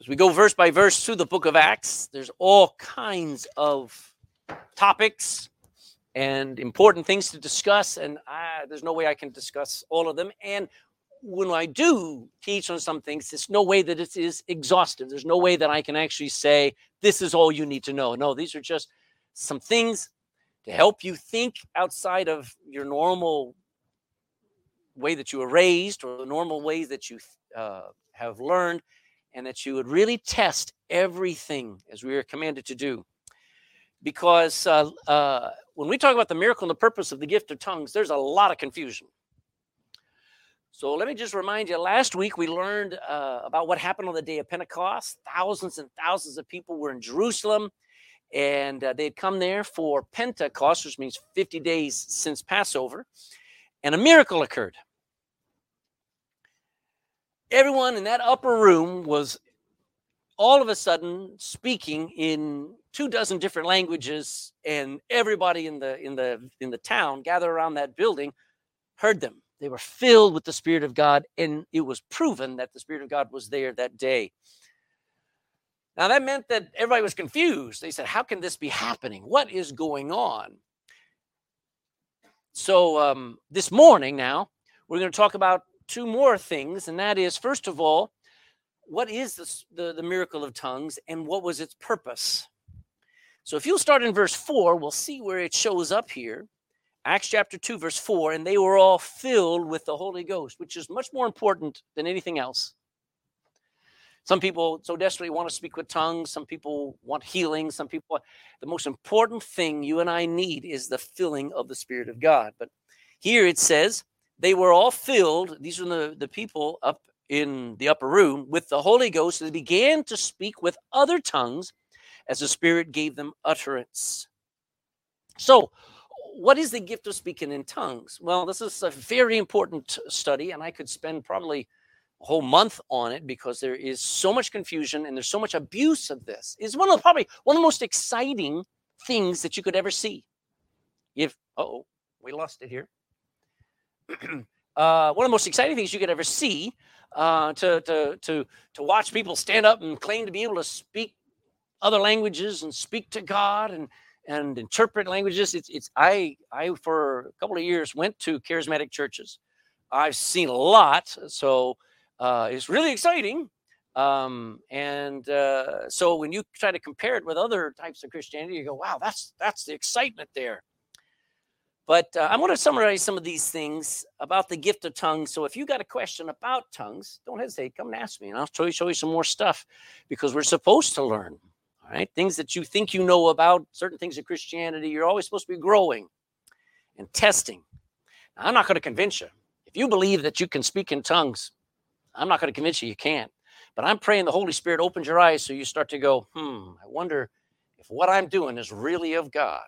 As we go verse by verse through the book of Acts, there's all kinds of topics and important things to discuss, and I, there's no way I can discuss all of them. And when I do teach on some things, there's no way that it is exhaustive. There's no way that I can actually say, this is all you need to know. No, these are just some things to help you think outside of your normal way that you were raised or the normal ways that you uh, have learned, and that you would really test everything as we are commanded to do. Because uh, uh, when we talk about the miracle and the purpose of the gift of tongues, there's a lot of confusion. So let me just remind you last week we learned uh, about what happened on the day of Pentecost. Thousands and thousands of people were in Jerusalem and uh, they'd come there for Pentecost, which means 50 days since Passover, and a miracle occurred everyone in that upper room was all of a sudden speaking in two dozen different languages and everybody in the in the in the town gathered around that building heard them. They were filled with the spirit of god and it was proven that the spirit of god was there that day. Now that meant that everybody was confused. They said how can this be happening? What is going on? So um, this morning now we're going to talk about two more things, and that is, first of all, what is this, the, the miracle of tongues and what was its purpose? So if you'll start in verse 4, we'll see where it shows up here. Acts chapter 2, verse 4, and they were all filled with the Holy Ghost, which is much more important than anything else. Some people so desperately want to speak with tongues. Some people want healing. Some people, the most important thing you and I need is the filling of the Spirit of God. But here it says, they were all filled, these were the, the people up in the upper room, with the Holy Ghost. They began to speak with other tongues as the Spirit gave them utterance. So, what is the gift of speaking in tongues? Well, this is a very important study, and I could spend probably a whole month on it because there is so much confusion and there's so much abuse of this. It's one of the, probably one of the most exciting things that you could ever see. If oh, we lost it here. uh, one of the most exciting things you could ever see uh, to, to, to, to watch people stand up and claim to be able to speak other languages and speak to God and, and interpret languages. It's, it's I, I, for a couple of years, went to charismatic churches. I've seen a lot. So uh, it's really exciting. Um, and uh, so when you try to compare it with other types of Christianity, you go, wow, that's, that's the excitement there. But uh, I want to summarize some of these things about the gift of tongues. So if you got a question about tongues, don't hesitate. Come and ask me, and I'll show you, show you some more stuff because we're supposed to learn. All right, things that you think you know about certain things of Christianity, you're always supposed to be growing and testing. Now, I'm not going to convince you. If you believe that you can speak in tongues, I'm not going to convince you you can't. But I'm praying the Holy Spirit opens your eyes so you start to go, hmm, I wonder if what I'm doing is really of God.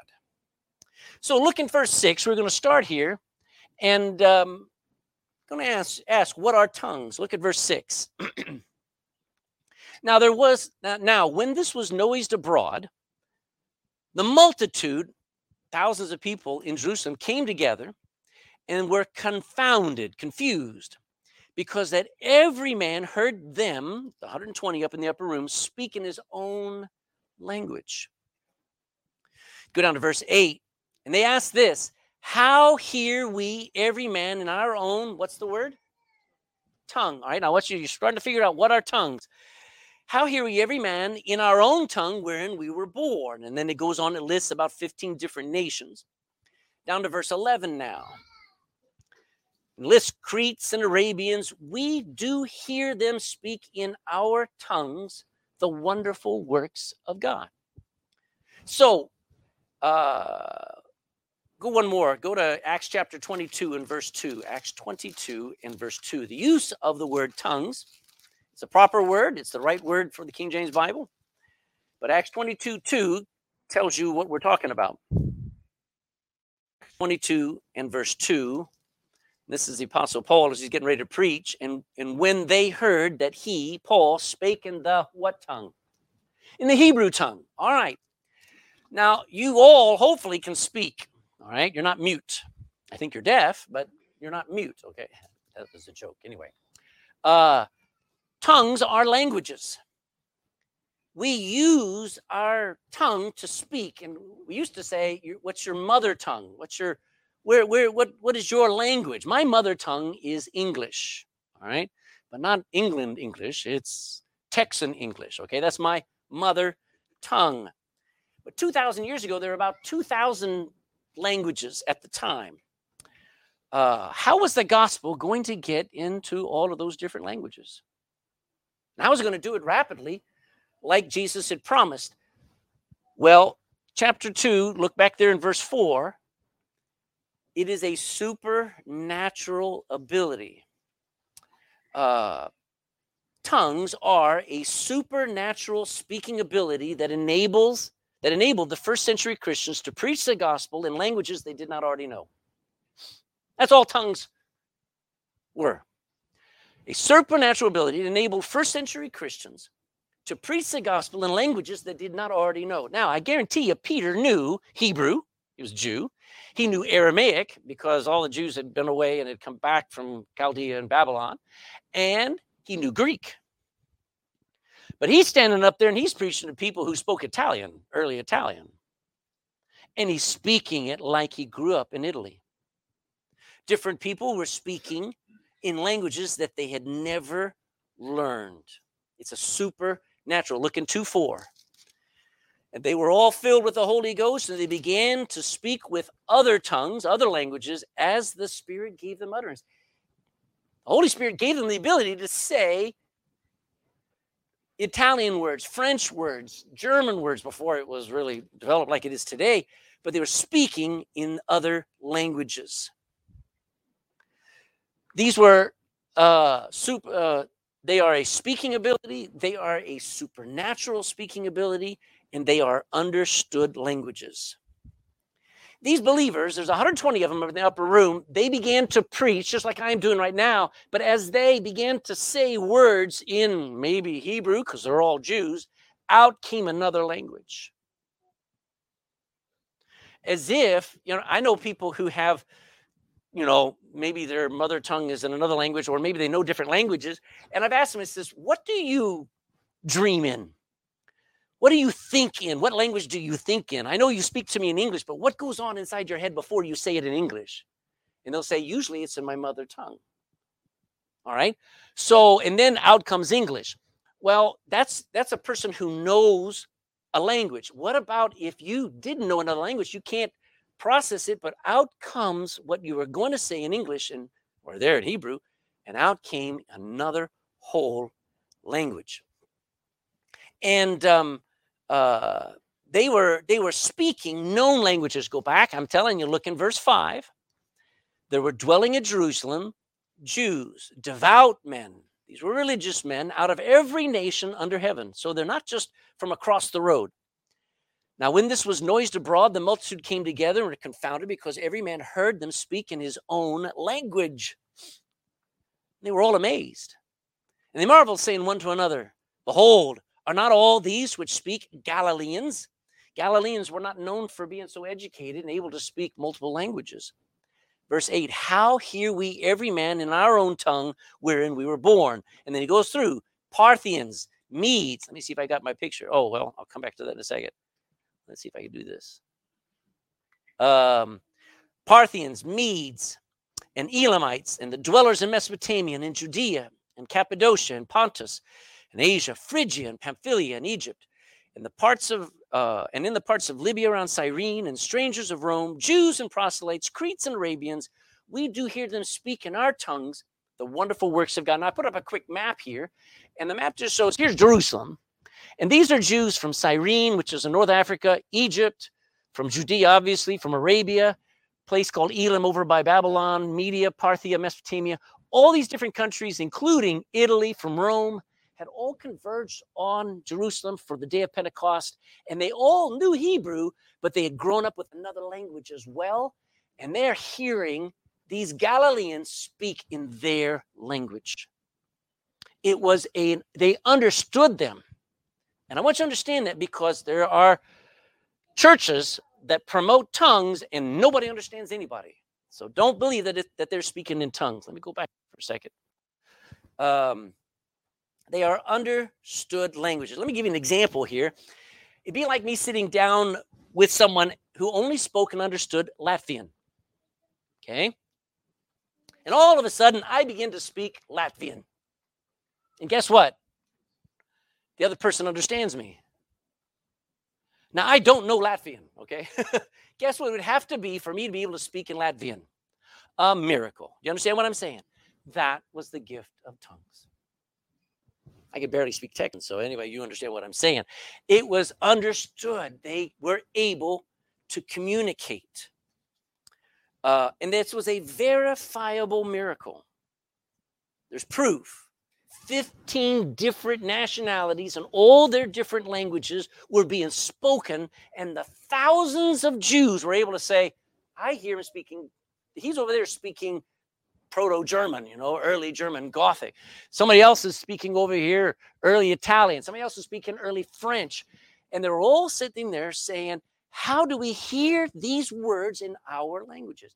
So look in verse 6. We're going to start here and um, going to ask, ask, what are tongues? Look at verse 6. now, there was, now, when this was noised abroad, the multitude, thousands of people in Jerusalem, came together and were confounded, confused, because that every man heard them, the 120 up in the upper room, speak in his own language. Go down to verse 8. And they ask this How hear we every man in our own, what's the word? Tongue. All right, now what's you, you're starting to figure out what are tongues. How hear we every man in our own tongue wherein we were born? And then it goes on, it lists about 15 different nations. Down to verse 11 now. lists Cretes and Arabians. We do hear them speak in our tongues the wonderful works of God. So, uh, Go one more. Go to Acts chapter 22 and verse 2. Acts 22 and verse 2. The use of the word tongues. It's a proper word, it's the right word for the King James Bible. But Acts 22 2 tells you what we're talking about. 22 and verse 2. This is the Apostle Paul as he's getting ready to preach. And, and when they heard that he, Paul, spake in the what tongue? In the Hebrew tongue. All right. Now, you all hopefully can speak. All right. You're not mute. I think you're deaf, but you're not mute. Okay. That was a joke. Anyway, uh, tongues are languages. we use our tongue to speak. And we used to say, What's your mother tongue? What's your, where, where, what, what is your language? My mother tongue is English, all right? But not England English, it's Texan English, okay? That's my mother tongue. But 2,000 years ago, there were about 2,000 languages at the time. Uh, how was the gospel going to get into all of those different languages? And how was it going to do it rapidly, like Jesus had promised? Well, chapter 2, look back there in verse 4. It is a supernatural ability. Uh, tongues are a supernatural speaking ability that enables that enabled the first century Christians to preach the gospel in languages they did not already know. That's all tongues were. A supernatural ability to enable first century Christians to preach the gospel in languages that did not already know. Now, I guarantee you, Peter knew Hebrew, he was Jew. He knew Aramaic because all the Jews had been away and had come back from Chaldea and Babylon. And he knew Greek. But he's standing up there and he's preaching to people who spoke Italian, early Italian. And he's speaking it like he grew up in Italy. Different people were speaking in languages that they had never learned. It's a supernatural. Look in 2 4. And they were all filled with the Holy Ghost, and they began to speak with other tongues, other languages, as the Spirit gave them utterance. The Holy Spirit gave them the ability to say Italian words, French words, German words before it was really developed like it is today, but they were speaking in other languages. These were uh, super, uh, they are a speaking ability, they are a supernatural speaking ability, and they are understood languages these believers, there's 120 of them in the upper room, they began to preach just like I'm doing right now. But as they began to say words in maybe Hebrew, because they're all Jews, out came another language. As if, you know, I know people who have, you know, maybe their mother tongue is in another language, or maybe they know different languages. And I've asked them, "Is this what do you dream in? What do you think in? What language do you think in? I know you speak to me in English, but what goes on inside your head before you say it in English? And they'll say, usually it's in my mother tongue. All right. So, and then out comes English. Well, that's that's a person who knows a language. What about if you didn't know another language? You can't process it, but out comes what you were going to say in English and or there in Hebrew, and out came another whole language. And um, uh, they were they were speaking known languages. Go back. I'm telling you. Look in verse five. There were dwelling in Jerusalem Jews, devout men. These were religious men out of every nation under heaven. So they're not just from across the road. Now, when this was noised abroad, the multitude came together and were confounded because every man heard them speak in his own language. They were all amazed. And they marveled, saying one to another, Behold, are not all these which speak Galileans? Galileans were not known for being so educated and able to speak multiple languages. Verse 8 How hear we every man in our own tongue wherein we were born? And then he goes through Parthians, Medes. Let me see if I got my picture. Oh, well, I'll come back to that in a second. Let's see if I can do this. Um, Parthians, Medes, and Elamites, and the dwellers in Mesopotamia and in Judea and Cappadocia and Pontus and Asia, Phrygia and Pamphylia and Egypt, and the parts of uh, and in the parts of Libya around Cyrene, and strangers of Rome, Jews and proselytes, Cretes and Arabians, we do hear them speak in our tongues the wonderful works of God. Now I put up a quick map here, and the map just shows here's Jerusalem, and these are Jews from Cyrene, which is in North Africa, Egypt, from Judea, obviously, from Arabia, place called Elam over by Babylon, Media, Parthia, Mesopotamia, all these different countries, including Italy from Rome, had all converged on Jerusalem for the day of Pentecost, and they all knew Hebrew, but they had grown up with another language as well. And they're hearing these Galileans speak in their language. It was a, they understood them. And I want you to understand that because there are churches that promote tongues and nobody understands anybody. So don't believe that, it, that they're speaking in tongues. Let me go back for a second. Um, They are understood languages. Let me give you an example here. It'd be like me sitting down with someone who only spoke and understood Latvian. Okay? And all of a sudden, I begin to speak Latvian. And guess what? The other person understands me. Now, I don't know Latvian, okay? guess what it would have to be for me to be able to speak in Latvian? A miracle. You understand what I'm saying? That was the gift of tongues. I could barely speak Texan, so anyway, you understand what I'm saying. It was understood. They were able to communicate. Uh, and this was a verifiable miracle. There's proof. 15 different nationalities and all their different languages were being spoken, and the thousands of Jews were able to say, I hear him speaking. He's over there speaking proto German, you know, early German, Gothic. Somebody else is speaking over here, early Italian. Somebody else is speaking early French. And they're all sitting there saying, How do we hear these words in our languages?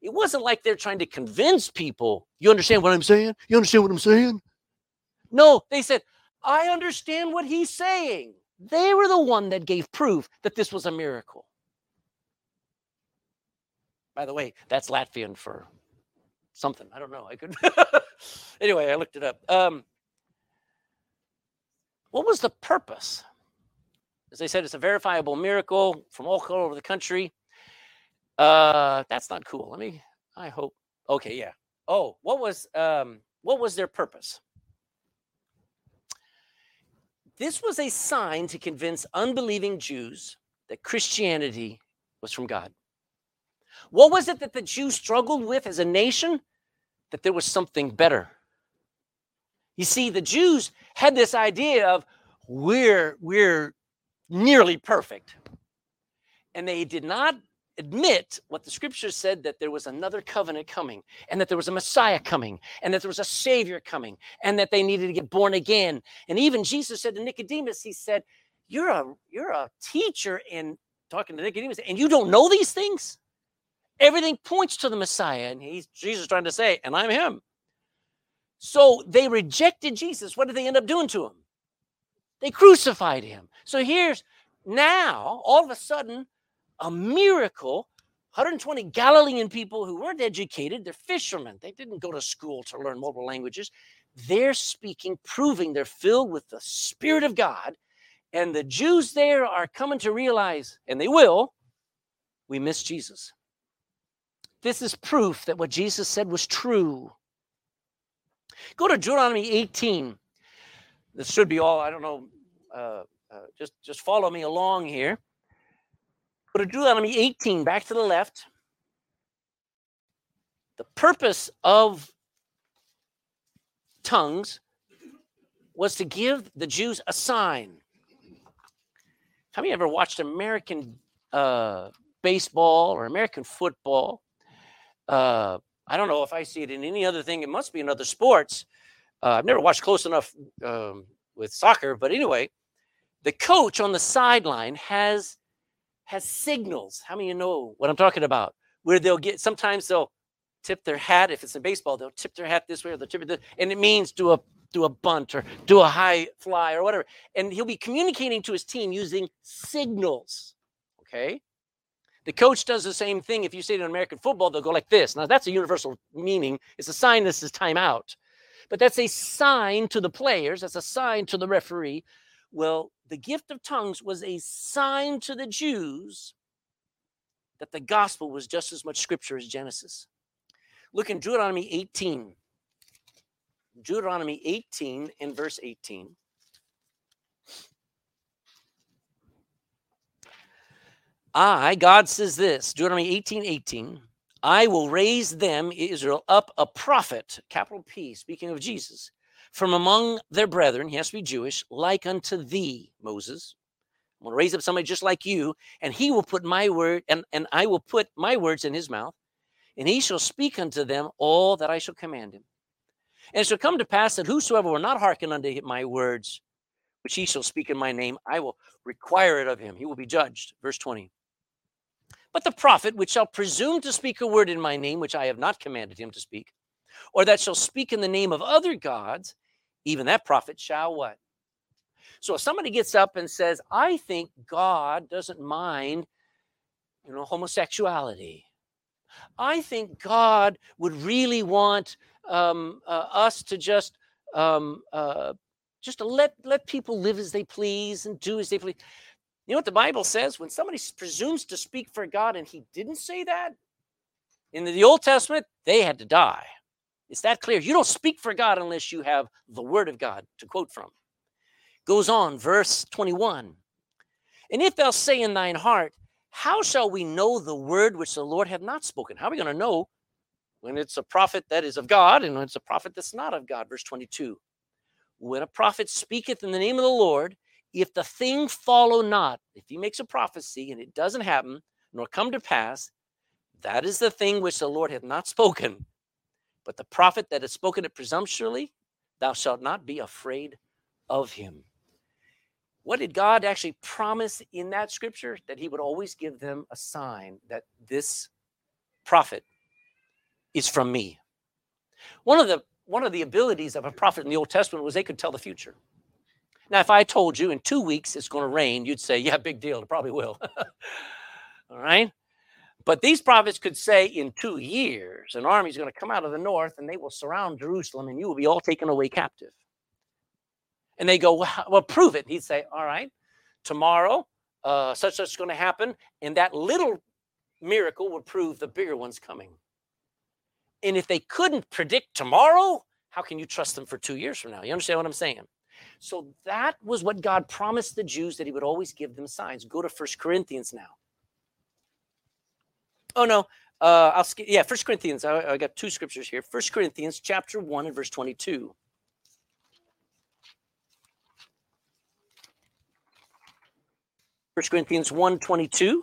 It wasn't like they're trying to convince people. You understand what I'm saying? You understand what I'm saying? No, they said, I understand what he's saying. They were the one that gave proof that this was a miracle. By the way, that's Latvian for something. I don't know. I could. anyway, I looked it up. Um, what was the purpose? As they said, it's a verifiable miracle from all over the country. Uh, that's not cool. Let me. I hope. Okay, yeah. Oh, what was um, what was their purpose? This was a sign to convince unbelieving Jews that Christianity was from God. What was it that the Jews struggled with as a nation? That there was something better. You see, the Jews had this idea of we're we're nearly perfect. And they did not admit what the scripture said that there was another covenant coming and that there was a Messiah coming and that there was a Savior coming and that they needed to get born again. And even Jesus said to Nicodemus, He said, You're a you're a teacher in talking to Nicodemus, and you don't know these things? Everything points to the Messiah, and he's Jesus trying to say, and I'm him. So they rejected Jesus. What did they end up doing to him? They crucified him. So here's now, all of a sudden, a miracle. 120 Galilean people who weren't educated, they're fishermen. They didn't go to school to learn multiple languages. They're speaking, proving they're filled with the Spirit of God. And the Jews there are coming to realize, and they will, we miss Jesus. This is proof that what Jesus said was true. Go to Deuteronomy 18. This should be all, I don't know, uh, uh, just, just follow me along here. Go to Deuteronomy 18, back to the left. The purpose of tongues was to give the Jews a sign. How many ever watched American uh, baseball or American football? Uh, I don't know if I see it in any other thing. It must be in other sports. Uh, I've never watched close enough um, with soccer, but anyway, the coach on the sideline has has signals. How many of you know what I'm talking about? Where they'll get sometimes they'll tip their hat. If it's in baseball, they'll tip their hat this way or they'll tip it this, and it means do a do a bunt or do a high fly or whatever. And he'll be communicating to his team using signals. Okay. The coach does the same thing. If you say it in American football, they'll go like this. Now, that's a universal meaning. It's a sign this is timeout. But that's a sign to the players, that's a sign to the referee. Well, the gift of tongues was a sign to the Jews that the gospel was just as much scripture as Genesis. Look in Deuteronomy 18. Deuteronomy 18 in verse 18. I, God says this, Deuteronomy 18 18, I will raise them, Israel, up a prophet, capital P, speaking of Jesus, from among their brethren, he has to be Jewish, like unto thee, Moses. I'm going to raise up somebody just like you, and he will put my word, and, and I will put my words in his mouth, and he shall speak unto them all that I shall command him. And it shall come to pass that whosoever will not hearken unto my words, which he shall speak in my name, I will require it of him. He will be judged. Verse 20. But the prophet which shall presume to speak a word in my name, which I have not commanded him to speak, or that shall speak in the name of other gods, even that prophet shall what? So if somebody gets up and says, I think God doesn't mind, you know, homosexuality. I think God would really want um, uh, us to just um, uh, just to let let people live as they please and do as they please. You know what the Bible says? When somebody presumes to speak for God and he didn't say that, in the Old Testament, they had to die. It's that clear. You don't speak for God unless you have the word of God to quote from. Goes on, verse 21. And if thou say in thine heart, How shall we know the word which the Lord hath not spoken? How are we going to know when it's a prophet that is of God and when it's a prophet that's not of God? Verse 22. When a prophet speaketh in the name of the Lord, if the thing follow not, if he makes a prophecy and it doesn't happen, nor come to pass, that is the thing which the Lord hath not spoken. But the prophet that has spoken it presumptuously, thou shalt not be afraid of him. What did God actually promise in that scripture? That he would always give them a sign that this prophet is from me. One of the one of the abilities of a prophet in the Old Testament was they could tell the future. Now, if I told you in two weeks it's going to rain, you'd say, Yeah, big deal. It probably will. All right. But these prophets could say in two years, an army is going to come out of the north and they will surround Jerusalem and you will be all taken away captive. And they go, well, well prove it. he'd say, all right, tomorrow, uh, such such is going to happen. And that little miracle would prove the bigger one's coming. And if they couldn't predict tomorrow, how can you trust them for two years from now? You understand what I'm saying? So that was what God promised the Jews that he would always give them signs. Go to First Corinthians now. Oh no, uh, I'll skip. Yeah, First Corinthians. I, I got two scriptures here. First Corinthians chapter one and verse twenty-two. First Corinthians 1 22.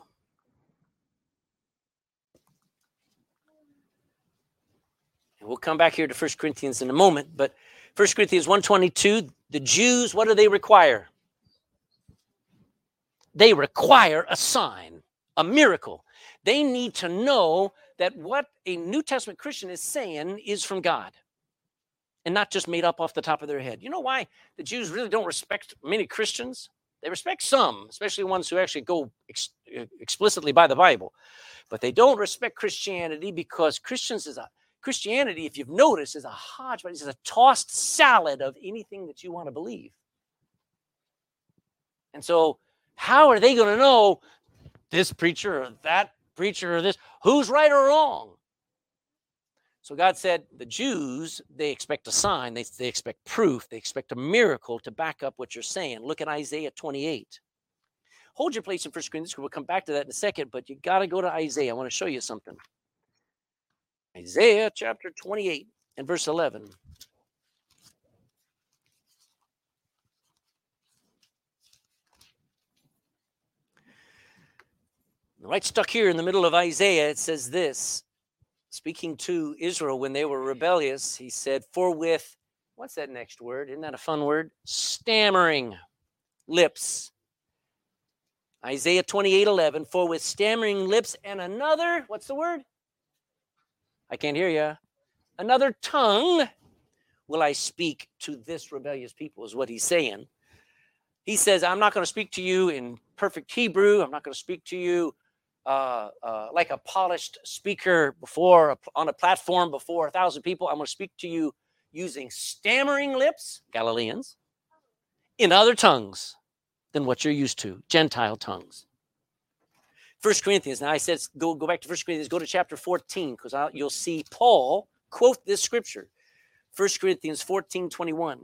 And we'll come back here to First Corinthians in a moment, but First Corinthians 122, the Jews, what do they require? They require a sign, a miracle. They need to know that what a New Testament Christian is saying is from God and not just made up off the top of their head. You know why the Jews really don't respect many Christians? They respect some, especially ones who actually go ex- uh, explicitly by the Bible, but they don't respect Christianity because Christians is a Christianity, if you've noticed, is a hodgepodge, it's a tossed salad of anything that you want to believe. And so, how are they going to know this preacher or that preacher or this, who's right or wrong. So God said the Jews, they expect a sign, they, they expect proof, they expect a miracle to back up what you're saying. Look at Isaiah 28. Hold your place in First Corinthians. We'll come back to that in a second, but you got to go to Isaiah. I want to show you something. Isaiah chapter 28 and verse 11. Right stuck here in the middle of Isaiah, it says this speaking to Israel when they were rebellious, he said, For with, what's that next word? Isn't that a fun word? Stammering lips. Isaiah 28 11, for with stammering lips and another, what's the word? I can't hear you. Another tongue will I speak to this rebellious people, is what he's saying. He says, I'm not going to speak to you in perfect Hebrew. I'm not going to speak to you uh, uh, like a polished speaker before on a platform before a thousand people. I'm going to speak to you using stammering lips, Galileans, in other tongues than what you're used to, Gentile tongues. First Corinthians. Now I said go go back to First Corinthians. Go to chapter 14 because you'll see Paul quote this scripture. First Corinthians 14, 21.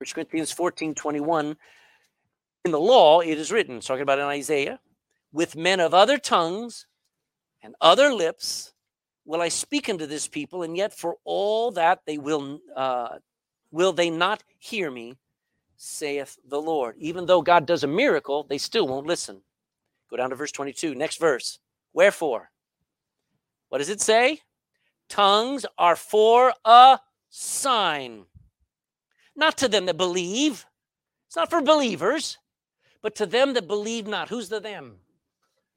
First Corinthians 14, 21 in the law, it is written, talking about in Isaiah, with men of other tongues and other lips will I speak unto this people, and yet for all that they will uh, will they not hear me, saith the Lord. Even though God does a miracle, they still won't listen. Go down to verse 22, next verse. Wherefore, what does it say? Tongues are for a sign, not to them that believe. It's not for believers. But to them that believe not, who's the them?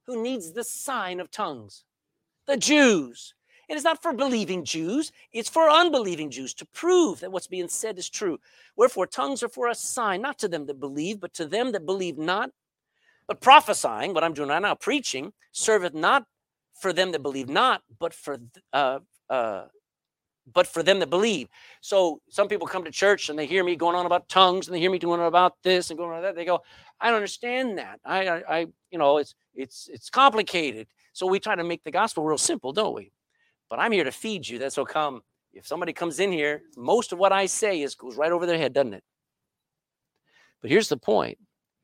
Who needs the sign of tongues? The Jews. And it's not for believing Jews, it's for unbelieving Jews to prove that what's being said is true. Wherefore, tongues are for a sign, not to them that believe, but to them that believe not. But prophesying, what I'm doing right now, preaching, serveth not for them that believe not, but for uh, uh, but for them that believe. So some people come to church and they hear me going on about tongues and they hear me doing about this and going on that. They go, I don't understand that. I, I, I, you know, it's it's it's complicated. So we try to make the gospel real simple, don't we? But I'm here to feed you. That's so come. If somebody comes in here, most of what I say is goes right over their head, doesn't it? But here's the point: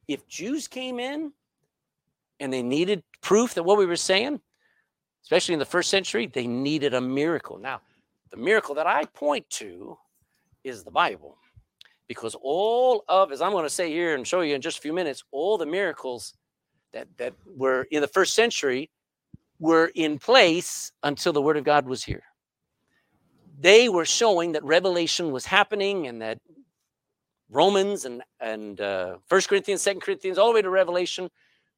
if Jews came in and they needed proof that what we were saying, especially in the first century, they needed a miracle. Now the miracle that I point to is the Bible. Because all of, as I'm going to say here and show you in just a few minutes, all the miracles that, that were in the first century were in place until the Word of God was here. They were showing that revelation was happening and that Romans and, and uh, 1 Corinthians, 2 Corinthians, all the way to Revelation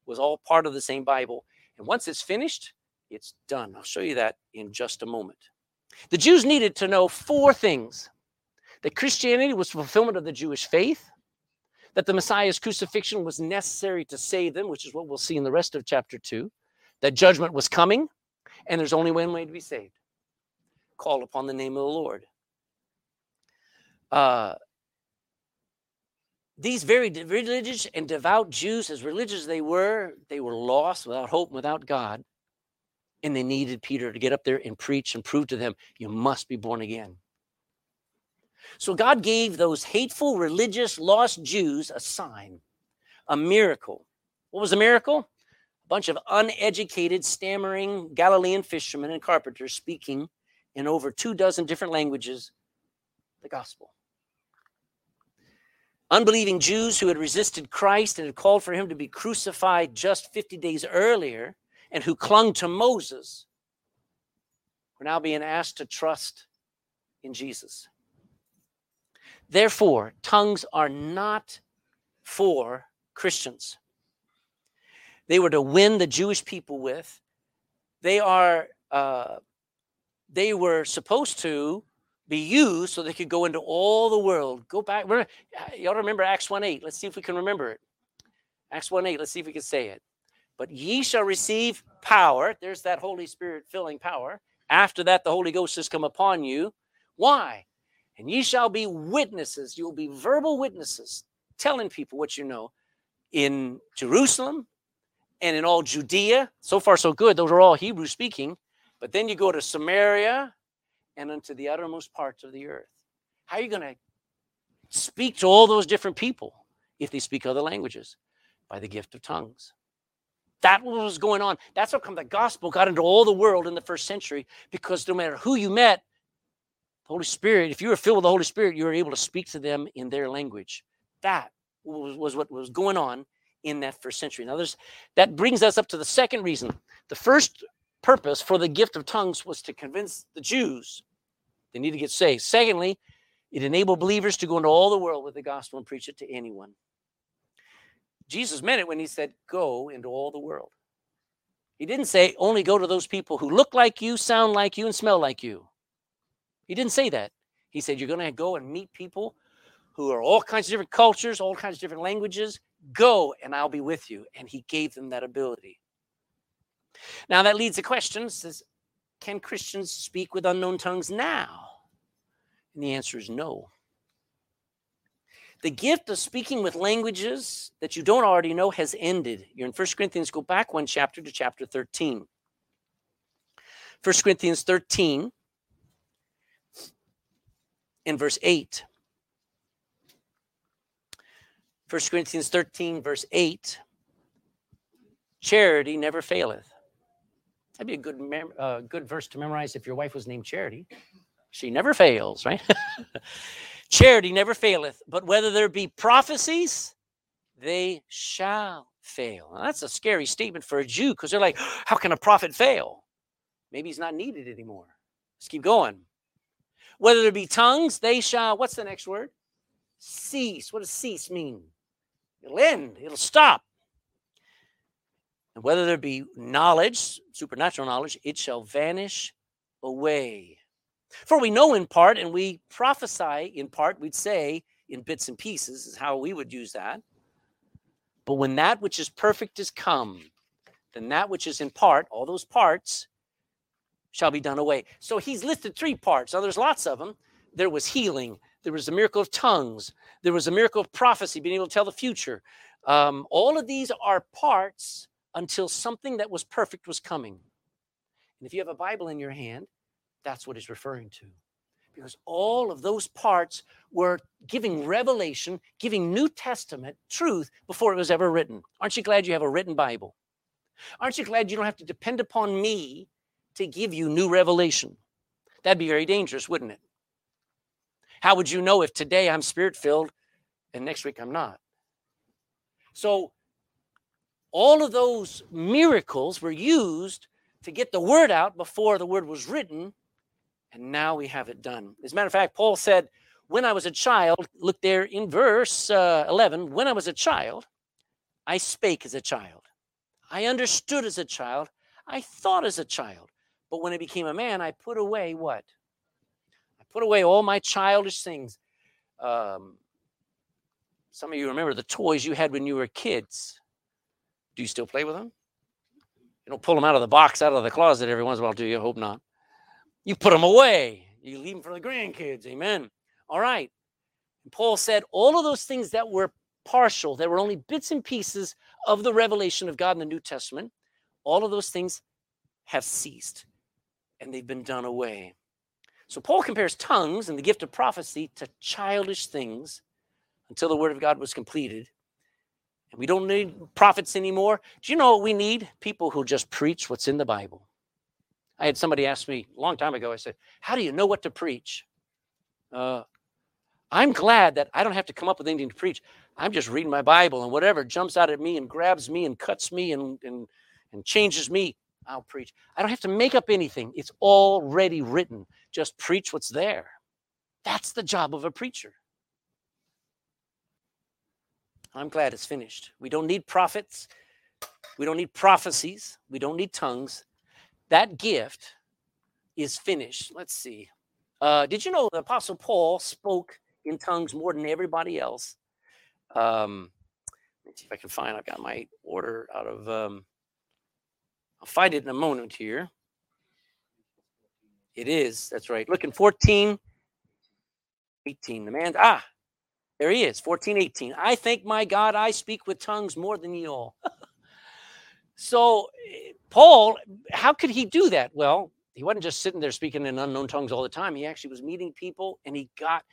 was all part of the same Bible. And once it's finished, it's done. I'll show you that in just a moment. The Jews needed to know four things that Christianity was fulfillment of the Jewish faith, that the Messiah's crucifixion was necessary to save them, which is what we'll see in the rest of chapter 2, that judgment was coming, and there's only one way to be saved call upon the name of the Lord. Uh, these very religious and devout Jews, as religious as they were, they were lost without hope, and without God and they needed Peter to get up there and preach and prove to them, you must be born again. So God gave those hateful, religious, lost Jews a sign, a miracle. What was the miracle? A bunch of uneducated, stammering Galilean fishermen and carpenters speaking in over two dozen different languages the gospel. Unbelieving Jews who had resisted Christ and had called for him to be crucified just 50 days earlier and who clung to Moses were now being asked to trust in Jesus. Therefore, tongues are not for Christians. They were to win the Jewish people with. They are. Uh, they were supposed to be used so they could go into all the world. Go back. Y'all remember Acts 1 8. Let's see if we can remember it. Acts 1 8. Let's see if we can say it. But ye shall receive power. There's that Holy Spirit filling power. After that, the Holy Ghost has come upon you. Why? And ye shall be witnesses. You will be verbal witnesses, telling people what you know in Jerusalem and in all Judea. So far, so good. Those are all Hebrew speaking. But then you go to Samaria and unto the uttermost parts of the earth. How are you going to speak to all those different people if they speak other languages? By the gift of tongues. That was going on. That's how come the gospel got into all the world in the first century, because no matter who you met, the Holy Spirit, if you were filled with the Holy Spirit, you were able to speak to them in their language. That was, was what was going on in that first century. Now, there's, that brings us up to the second reason. The first purpose for the gift of tongues was to convince the Jews they need to get saved. Secondly, it enabled believers to go into all the world with the gospel and preach it to anyone. Jesus meant it when he said, Go into all the world. He didn't say, Only go to those people who look like you, sound like you, and smell like you. He didn't say that. He said, You're going to go and meet people who are all kinds of different cultures, all kinds of different languages. Go and I'll be with you. And he gave them that ability. Now that leads to questions says, Can Christians speak with unknown tongues now? And the answer is no. The gift of speaking with languages that you don't already know has ended. You're in 1 Corinthians, go back one chapter to chapter 13. 1 Corinthians 13 in verse 8. 1 Corinthians 13, verse 8. Charity never faileth. That'd be a good, mem- uh, good verse to memorize if your wife was named Charity. She never fails, right? Charity never faileth, but whether there be prophecies, they shall fail. Now, that's a scary statement for a Jew because they're like, how can a prophet fail? Maybe he's not needed anymore. Let's keep going. Whether there be tongues, they shall, what's the next word? Cease. What does cease mean? It'll end, it'll stop. And whether there be knowledge, supernatural knowledge, it shall vanish away. For we know in part and we prophesy in part, we'd say in bits and pieces, is how we would use that. But when that which is perfect is come, then that which is in part, all those parts, shall be done away. So he's listed three parts. Now there's lots of them. There was healing, there was a miracle of tongues, there was a miracle of prophecy, being able to tell the future. Um, all of these are parts until something that was perfect was coming. And if you have a Bible in your hand, that's what he's referring to. Because all of those parts were giving revelation, giving New Testament truth before it was ever written. Aren't you glad you have a written Bible? Aren't you glad you don't have to depend upon me to give you new revelation? That'd be very dangerous, wouldn't it? How would you know if today I'm spirit filled and next week I'm not? So, all of those miracles were used to get the word out before the word was written, and now we have it done. As a matter of fact, Paul said, When I was a child, look there in verse uh, 11, when I was a child, I spake as a child. I understood as a child. I thought as a child. But when I became a man, I put away what? Put away all my childish things. Um, some of you remember the toys you had when you were kids. Do you still play with them? You don't pull them out of the box, out of the closet every once in a while, do you? Hope not. You put them away. You leave them for the grandkids. Amen. All right. Paul said all of those things that were partial, that were only bits and pieces of the revelation of God in the New Testament, all of those things have ceased and they've been done away. So Paul compares tongues and the gift of prophecy to childish things until the word of God was completed And we don't need prophets anymore. Do you know what we need? People who just preach what's in the Bible. I had somebody ask me a long time ago, I said, How do you know what to preach? Uh, I'm glad that I don't have to come up with anything to preach. I'm just reading my Bible, and whatever jumps out at me and grabs me and cuts me and, and, and changes me, I'll preach. I don't have to make up anything, it's already written. Just preach what's there. That's the job of a preacher. I'm glad it's finished. We don't need prophets. We don't need prophecies. We don't need tongues. That gift is finished. Let's see. Uh, did you know the Apostle Paul spoke in tongues more than everybody else? Um, let me see if I can find. I've got my order out of. Um, I'll find it in a moment here. It is. That's right. Look in 14, 18. The man. Ah, there he is, 14, 18. I thank my God I speak with tongues more than you all. so, Paul, how could he do that? Well, he wasn't just sitting there speaking in unknown tongues all the time. He actually was meeting people and he got,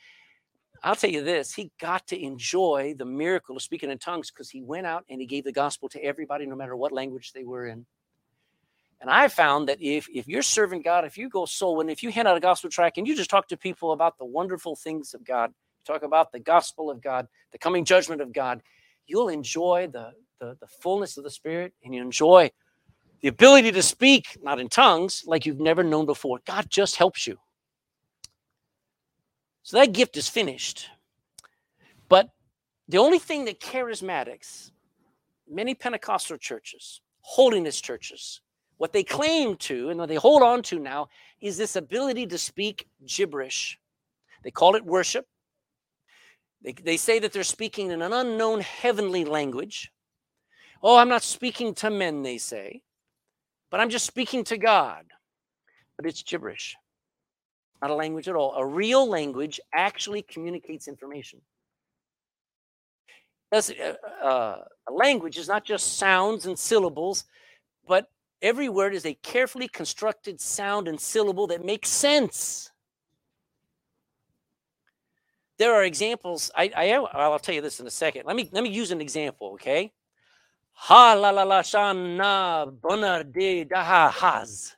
I'll tell you this, he got to enjoy the miracle of speaking in tongues because he went out and he gave the gospel to everybody, no matter what language they were in. And I found that if, if you're serving God, if you go soul and if you hand out a gospel track and you just talk to people about the wonderful things of God, talk about the gospel of God, the coming judgment of God, you'll enjoy the, the, the fullness of the Spirit and you enjoy the ability to speak, not in tongues, like you've never known before. God just helps you. So that gift is finished. But the only thing that charismatics, many Pentecostal churches, holiness churches, what they claim to and what they hold on to now is this ability to speak gibberish. They call it worship. They, they say that they're speaking in an unknown heavenly language. Oh, I'm not speaking to men, they say, but I'm just speaking to God. But it's gibberish, not a language at all. A real language actually communicates information. Uh, uh, a language is not just sounds and syllables, but every word is a carefully constructed sound and syllable that makes sense there are examples. I, I I'll tell you this in a second. Let me let me use an example, okay? Ha la la la shana bona de daha has.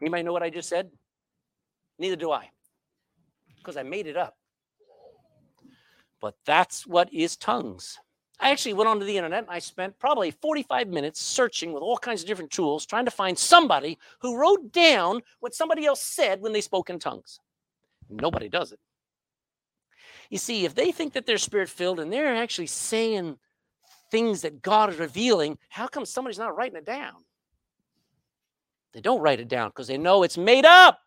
Anybody know what I just said? Neither do I, because I made it up. But that's what is tongues. I actually went onto the internet and I spent probably 45 minutes searching with all kinds of different tools, trying to find somebody who wrote down what somebody else said when they spoke in tongues. Nobody does it. You see, if they think that they're spirit filled and they're actually saying things that God is revealing, how come somebody's not writing it down? They don't write it down because they know it's made up.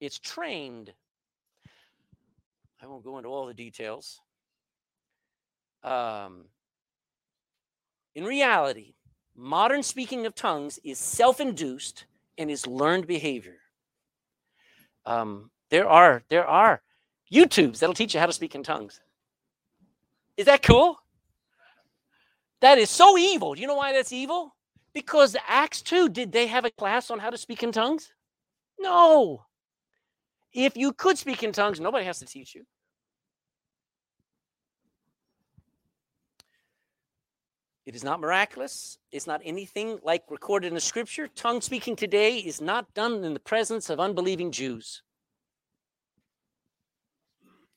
It's trained. I won't go into all the details. Um, in reality, modern speaking of tongues is self induced and is learned behavior. Um, there are there are YouTubes that'll teach you how to speak in tongues. Is that cool? That is so evil. Do you know why that's evil? Because Acts 2, did they have a class on how to speak in tongues? No. If you could speak in tongues, nobody has to teach you. It is not miraculous. It's not anything like recorded in the scripture. Tongue speaking today is not done in the presence of unbelieving Jews.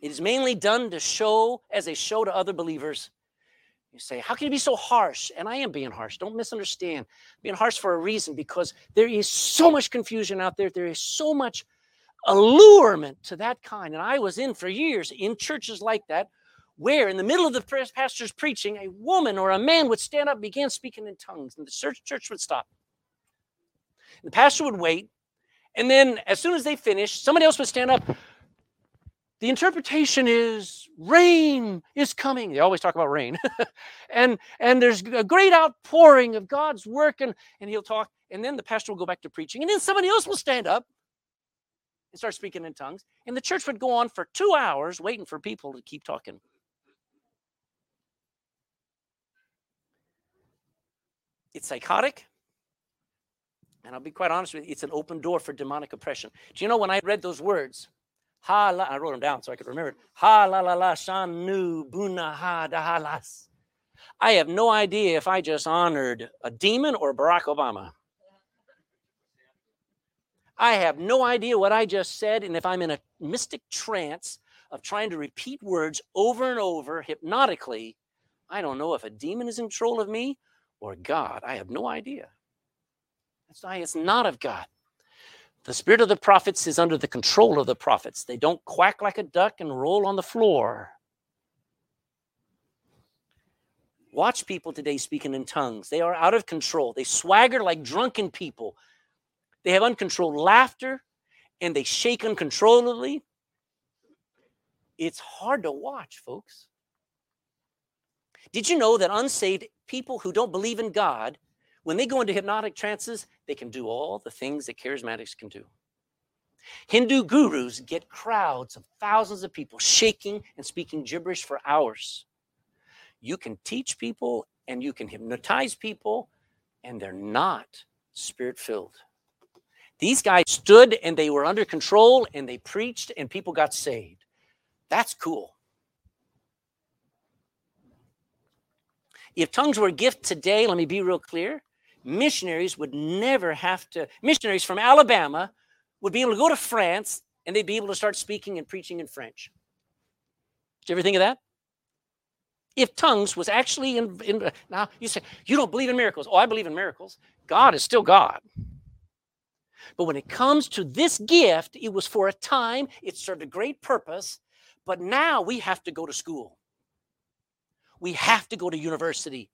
It is mainly done to show as a show to other believers. You say, How can you be so harsh? And I am being harsh. Don't misunderstand. I'm being harsh for a reason because there is so much confusion out there. There is so much allurement to that kind. And I was in for years in churches like that where in the middle of the pastor's preaching, a woman or a man would stand up and begin speaking in tongues, and the church, would stop. The pastor would wait, and then as soon as they finished, somebody else would stand up. The interpretation is rain is coming. They always talk about rain. and and there's a great outpouring of God's work, and, and he'll talk, and then the pastor will go back to preaching, and then somebody else will stand up and start speaking in tongues. And the church would go on for two hours waiting for people to keep talking. It's psychotic. And I'll be quite honest with you, it's an open door for demonic oppression. Do you know when I read those words? Ha la, I wrote them down so I could remember it. Ha la la la shanu buna ha dahalas. I have no idea if I just honored a demon or Barack Obama. I have no idea what I just said, and if I'm in a mystic trance of trying to repeat words over and over hypnotically, I don't know if a demon is in control of me or God. I have no idea. That's why it's not of God. The spirit of the prophets is under the control of the prophets. They don't quack like a duck and roll on the floor. Watch people today speaking in tongues. They are out of control. They swagger like drunken people. They have uncontrolled laughter and they shake uncontrollably. It's hard to watch, folks. Did you know that unsaved people who don't believe in God, when they go into hypnotic trances, they can do all the things that charismatics can do? Hindu gurus get crowds of thousands of people shaking and speaking gibberish for hours. You can teach people and you can hypnotize people, and they're not spirit filled. These guys stood and they were under control and they preached and people got saved. That's cool. If tongues were a gift today, let me be real clear missionaries would never have to, missionaries from Alabama would be able to go to France and they'd be able to start speaking and preaching in French. Did you ever think of that? If tongues was actually in, in now you say you don't believe in miracles. Oh, I believe in miracles. God is still God. But when it comes to this gift, it was for a time, it served a great purpose, but now we have to go to school. We have to go to university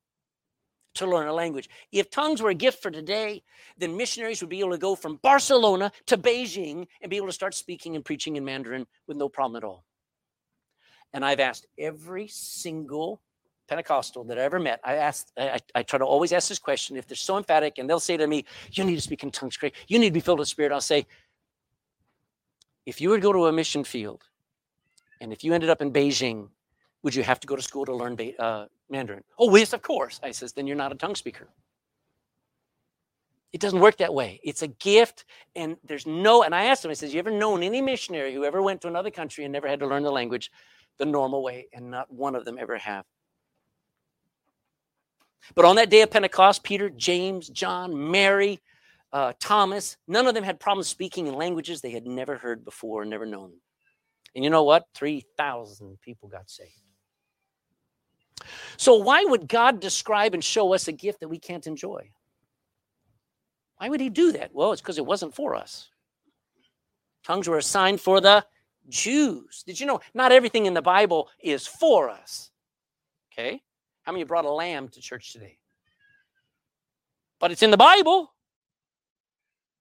to learn a language. If tongues were a gift for today, then missionaries would be able to go from Barcelona to Beijing and be able to start speaking and preaching in Mandarin with no problem at all. And I've asked every single Pentecostal that I ever met, I asked, I, I, try to always ask this question. If they're so emphatic and they'll say to me, You need to speak in tongues, Craig. You need to be filled with spirit. I'll say, If you would go to a mission field and if you ended up in Beijing, would you have to go to school to learn uh, Mandarin? Oh, yes, of course. I says, Then you're not a tongue speaker. It doesn't work that way. It's a gift, and there's no. And I asked him, I says, You ever known any missionary who ever went to another country and never had to learn the language the normal way? And not one of them ever have. But on that day of Pentecost, Peter, James, John, Mary, uh, Thomas, none of them had problems speaking in languages they had never heard before, never known. And you know what? 3,000 people got saved. So, why would God describe and show us a gift that we can't enjoy? Why would He do that? Well, it's because it wasn't for us. Tongues were assigned for the Jews. Did you know not everything in the Bible is for us? Okay. How many brought a lamb to church today? But it's in the Bible.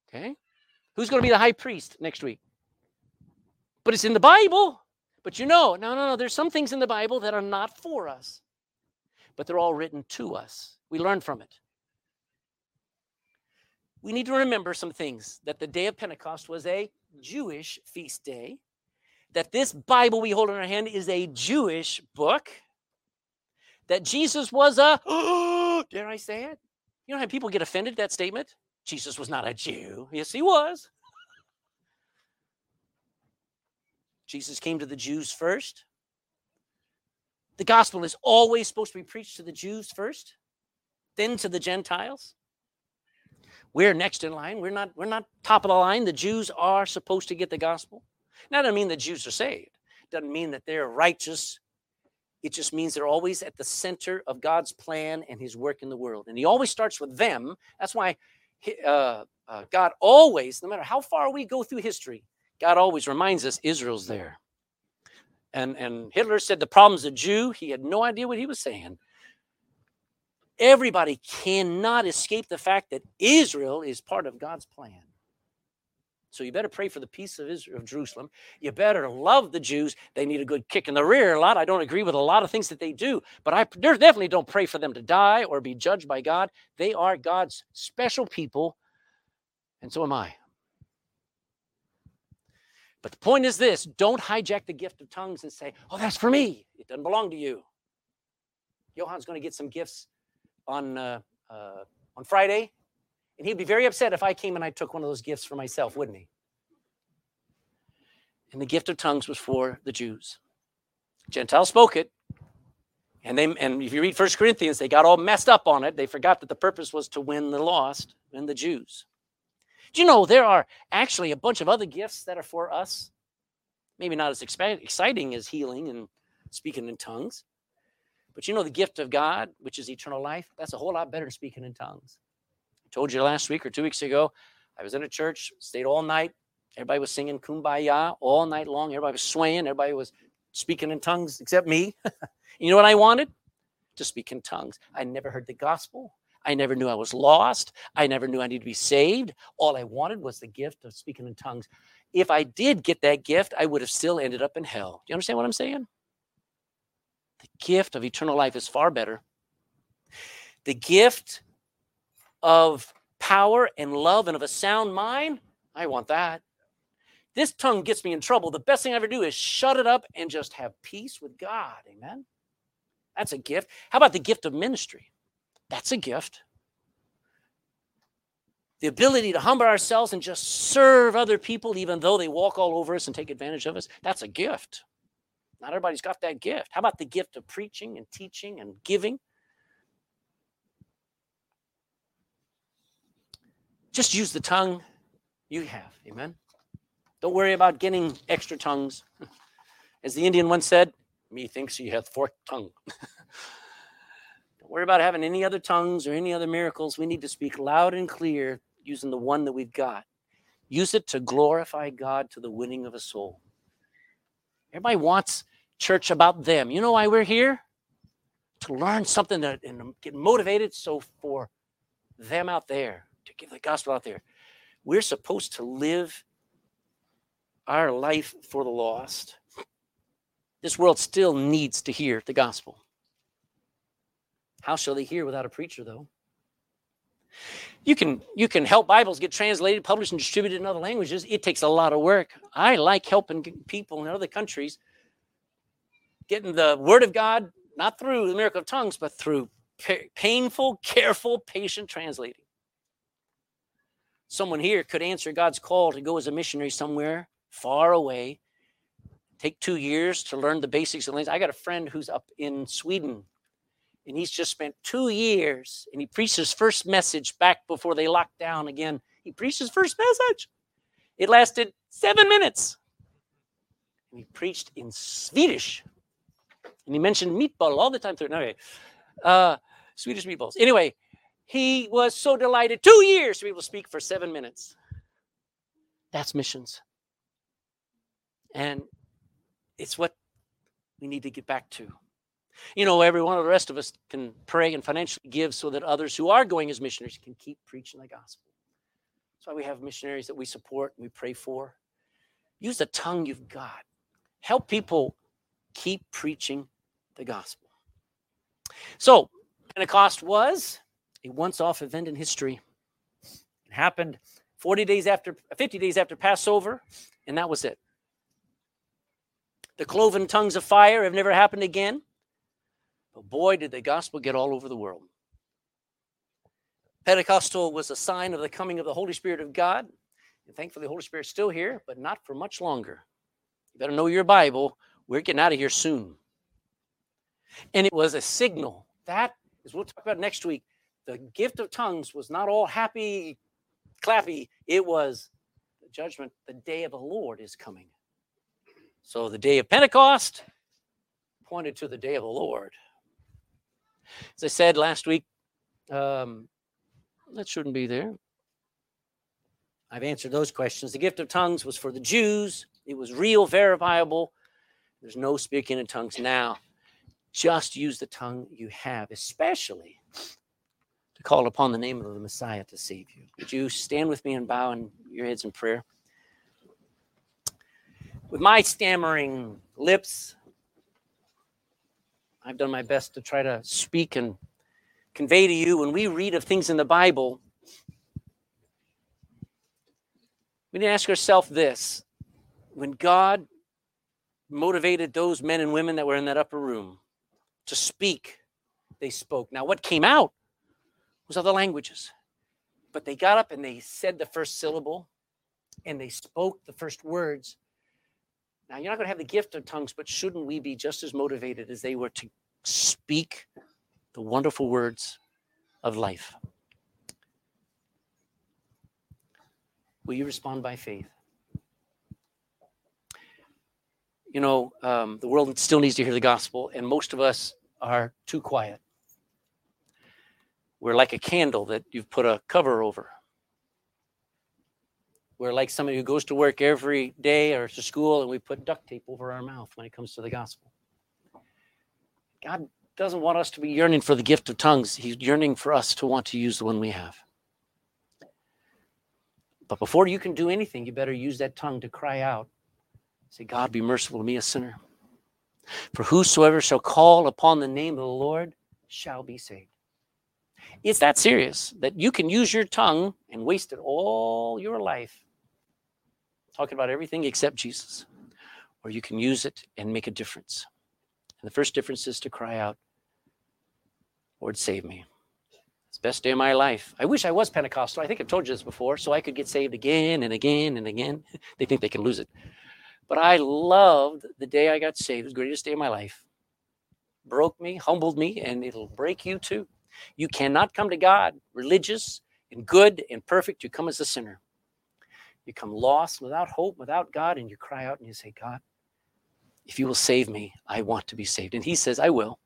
Okay? Who's going to be the high priest next week? But it's in the Bible. But you know, no, no, no, there's some things in the Bible that are not for us, but they're all written to us. We learn from it. We need to remember some things that the day of Pentecost was a Jewish feast day, that this Bible we hold in our hand is a Jewish book, that Jesus was a, dare I say it? You know how people get offended at that statement? Jesus was not a Jew. Yes, he was. Jesus came to the Jews first. The gospel is always supposed to be preached to the Jews first, then to the Gentiles. We're next in line. We're not, we're not top of the line. The Jews are supposed to get the gospel. Now, doesn't mean the Jews are saved. It Doesn't mean that they're righteous. It just means they're always at the center of God's plan and his work in the world. And he always starts with them. That's why uh, uh, God always, no matter how far we go through history, God always reminds us Israel's there. And, and Hitler said the problem's a Jew. He had no idea what he was saying. Everybody cannot escape the fact that Israel is part of God's plan. So you better pray for the peace of Israel, of Jerusalem. You better love the Jews. They need a good kick in the rear a lot. I don't agree with a lot of things that they do, but I definitely don't pray for them to die or be judged by God. They are God's special people, and so am I. But the point is this don't hijack the gift of tongues and say, oh, that's for me. It doesn't belong to you. Johan's going to get some gifts on, uh, uh, on Friday, and he'd be very upset if I came and I took one of those gifts for myself, wouldn't he? And the gift of tongues was for the Jews. Gentiles spoke it. And they and if you read First Corinthians, they got all messed up on it. They forgot that the purpose was to win the lost and the Jews. Do you know there are actually a bunch of other gifts that are for us? Maybe not as exciting as healing and speaking in tongues. But you know, the gift of God, which is eternal life, that's a whole lot better than speaking in tongues. I told you last week or two weeks ago, I was in a church, stayed all night. Everybody was singing kumbaya all night long. Everybody was swaying. Everybody was speaking in tongues except me. you know what I wanted? To speak in tongues. I never heard the gospel. I never knew I was lost. I never knew I needed to be saved. All I wanted was the gift of speaking in tongues. If I did get that gift, I would have still ended up in hell. Do you understand what I'm saying? The gift of eternal life is far better. The gift of power and love and of a sound mind, I want that. This tongue gets me in trouble. The best thing I ever do is shut it up and just have peace with God. Amen. That's a gift. How about the gift of ministry? That's a gift. The ability to humble ourselves and just serve other people, even though they walk all over us and take advantage of us, that's a gift. Not everybody's got that gift. How about the gift of preaching and teaching and giving? Just use the tongue you have. Amen. Don't worry about getting extra tongues. As the Indian once said, me thinks he hath forked tongue. Don't worry about having any other tongues or any other miracles. We need to speak loud and clear using the one that we've got. Use it to glorify God to the winning of a soul. Everybody wants church about them. You know why we're here? To learn something that, and get motivated. So for them out there, to give the gospel out there, we're supposed to live our life for the lost. This world still needs to hear the gospel. How shall they hear without a preacher, though? You can you can help Bibles get translated, published, and distributed in other languages. It takes a lot of work. I like helping people in other countries getting the word of God not through the miracle of tongues, but through painful, careful, patient translating. Someone here could answer God's call to go as a missionary somewhere far away, take two years to learn the basics of the language. I got a friend who's up in Sweden and he's just spent two years and he preached his first message back before they locked down again. He preached his first message. It lasted seven minutes. And he preached in Swedish. And he mentioned meatball all the time through. Okay. Uh, Swedish meatballs. Anyway, he was so delighted. Two years to be able to speak for seven minutes. That's missions. And it's what we need to get back to. You know, every one of the rest of us can pray and financially give so that others who are going as missionaries can keep preaching the gospel. That's why we have missionaries that we support and we pray for. Use the tongue you've got. Help people keep preaching the gospel. So, Pentecost was a once off event in history. It happened 40 days after, 50 days after Passover, and that was it. The cloven tongues of fire have never happened again. But boy, did the gospel get all over the world. Pentecostal was a sign of the coming of the Holy Spirit of God. And thankfully, the Holy Spirit's still here, but not for much longer. You better know your Bible. We're getting out of here soon. And it was a signal. That is we'll talk about next week. The gift of tongues was not all happy, clappy. It was the judgment. The day of the Lord is coming. So the day of Pentecost pointed to the day of the Lord. As I said last week, um, that shouldn't be there. I've answered those questions. The gift of tongues was for the Jews, it was real, verifiable. There's no speaking in tongues now. Just use the tongue you have, especially to call upon the name of the Messiah to save you. Would you stand with me and bow in your heads in prayer? With my stammering lips, I've done my best to try to speak and convey to you when we read of things in the Bible. We need to ask ourselves this when God motivated those men and women that were in that upper room to speak, they spoke. Now, what came out was other languages, but they got up and they said the first syllable and they spoke the first words. Now, you're not going to have the gift of tongues, but shouldn't we be just as motivated as they were to speak the wonderful words of life? Will you respond by faith? You know, um, the world still needs to hear the gospel, and most of us are too quiet. We're like a candle that you've put a cover over. We're like somebody who goes to work every day or to school and we put duct tape over our mouth when it comes to the gospel. God doesn't want us to be yearning for the gift of tongues. He's yearning for us to want to use the one we have. But before you can do anything, you better use that tongue to cry out. Say, God, be merciful to me, a sinner. For whosoever shall call upon the name of the Lord shall be saved. It's that serious that you can use your tongue and waste it all your life talking about everything except Jesus, or you can use it and make a difference. And the first difference is to cry out, Lord, save me. It's the best day of my life. I wish I was Pentecostal. I think I've told you this before, so I could get saved again and again and again. they think they can lose it. But I loved the day I got saved. It was the greatest day of my life. Broke me, humbled me, and it'll break you too. You cannot come to God religious and good and perfect. You come as a sinner. You come lost, without hope, without God, and you cry out and you say, God, if you will save me, I want to be saved. And He says, I will.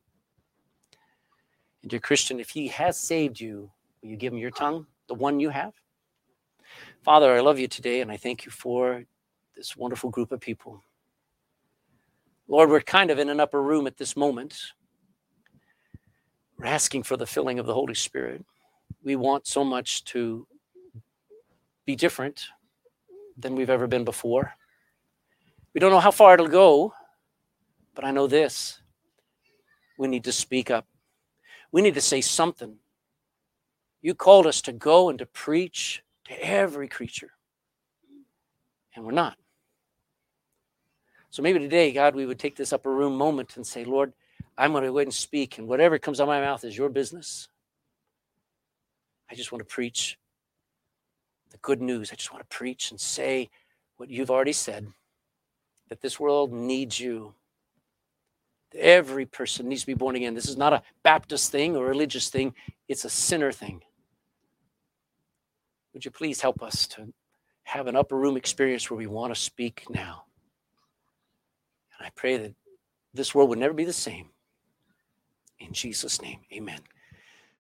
And dear Christian, if He has saved you, will you give Him your tongue, the one you have? Father, I love you today, and I thank you for this wonderful group of people. Lord, we're kind of in an upper room at this moment. We're asking for the filling of the Holy Spirit. We want so much to be different than we've ever been before. We don't know how far it'll go, but I know this. We need to speak up. We need to say something. You called us to go and to preach to every creature, and we're not. So maybe today, God, we would take this upper room moment and say, Lord, I'm going to go ahead and speak, and whatever comes out of my mouth is your business. I just want to preach the good news. I just want to preach and say what you've already said that this world needs you. Every person needs to be born again. This is not a Baptist thing or religious thing, it's a sinner thing. Would you please help us to have an upper room experience where we want to speak now? And I pray that this world would never be the same. In Jesus' name, amen.